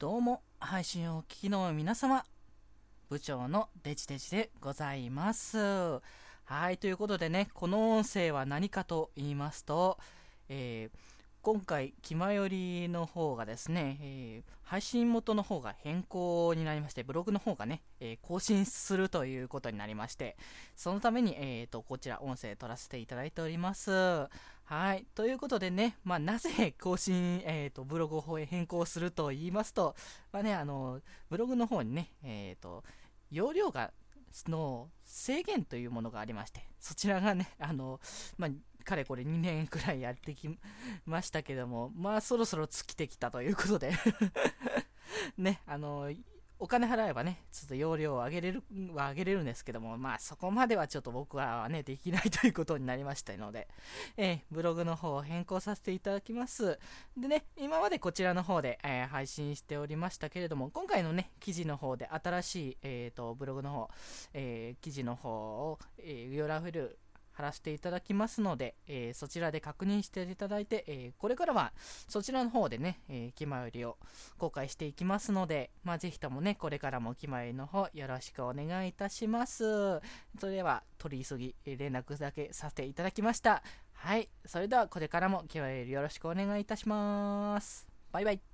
どうも、配信をお聞きの皆様、部長のデジデジでございます。はい、ということでね、この音声は何かと言いますと、えー、今回、気まよりの方がですね、えー、配信元の方が変更になりまして、ブログの方がね、えー、更新するということになりまして、そのために、えーと、こちら音声取らせていただいております。ということでね、まあ、なぜ更新、えっ、ー、と、ブログを変更すると言いますと、まあね、あの、ブログの方にね、えっ、ー、と、容量が、の制限というものがありまして、そちらがね、あの、まあ、かれこれ2年くらいやってきましたけども、まあそろそろ尽きてきたということで。ね、あの、お金払えばね、ちょっと容量を上げれる、は上げれるんですけども、まあそこまではちょっと僕はね、できないということになりましたので、えー、ブログの方を変更させていただきます。でね、今までこちらの方で、えー、配信しておりましたけれども、今回のね、記事の方で新しい、えーと、ブログの方、えー、記事の方を、えー、URL 貼らせていただきますので、えー、そちらで確認していただいて、えー、これからはそちらの方でね、えー、気まよりを公開していきますので、まあ、ぜひともね、これからも気まよりの方よろしくお願いいたします。それでは、取り急ぎ連絡だけさせていただきました。はい。それでは、これからも気まよりよろしくお願いいたします。バイバイ。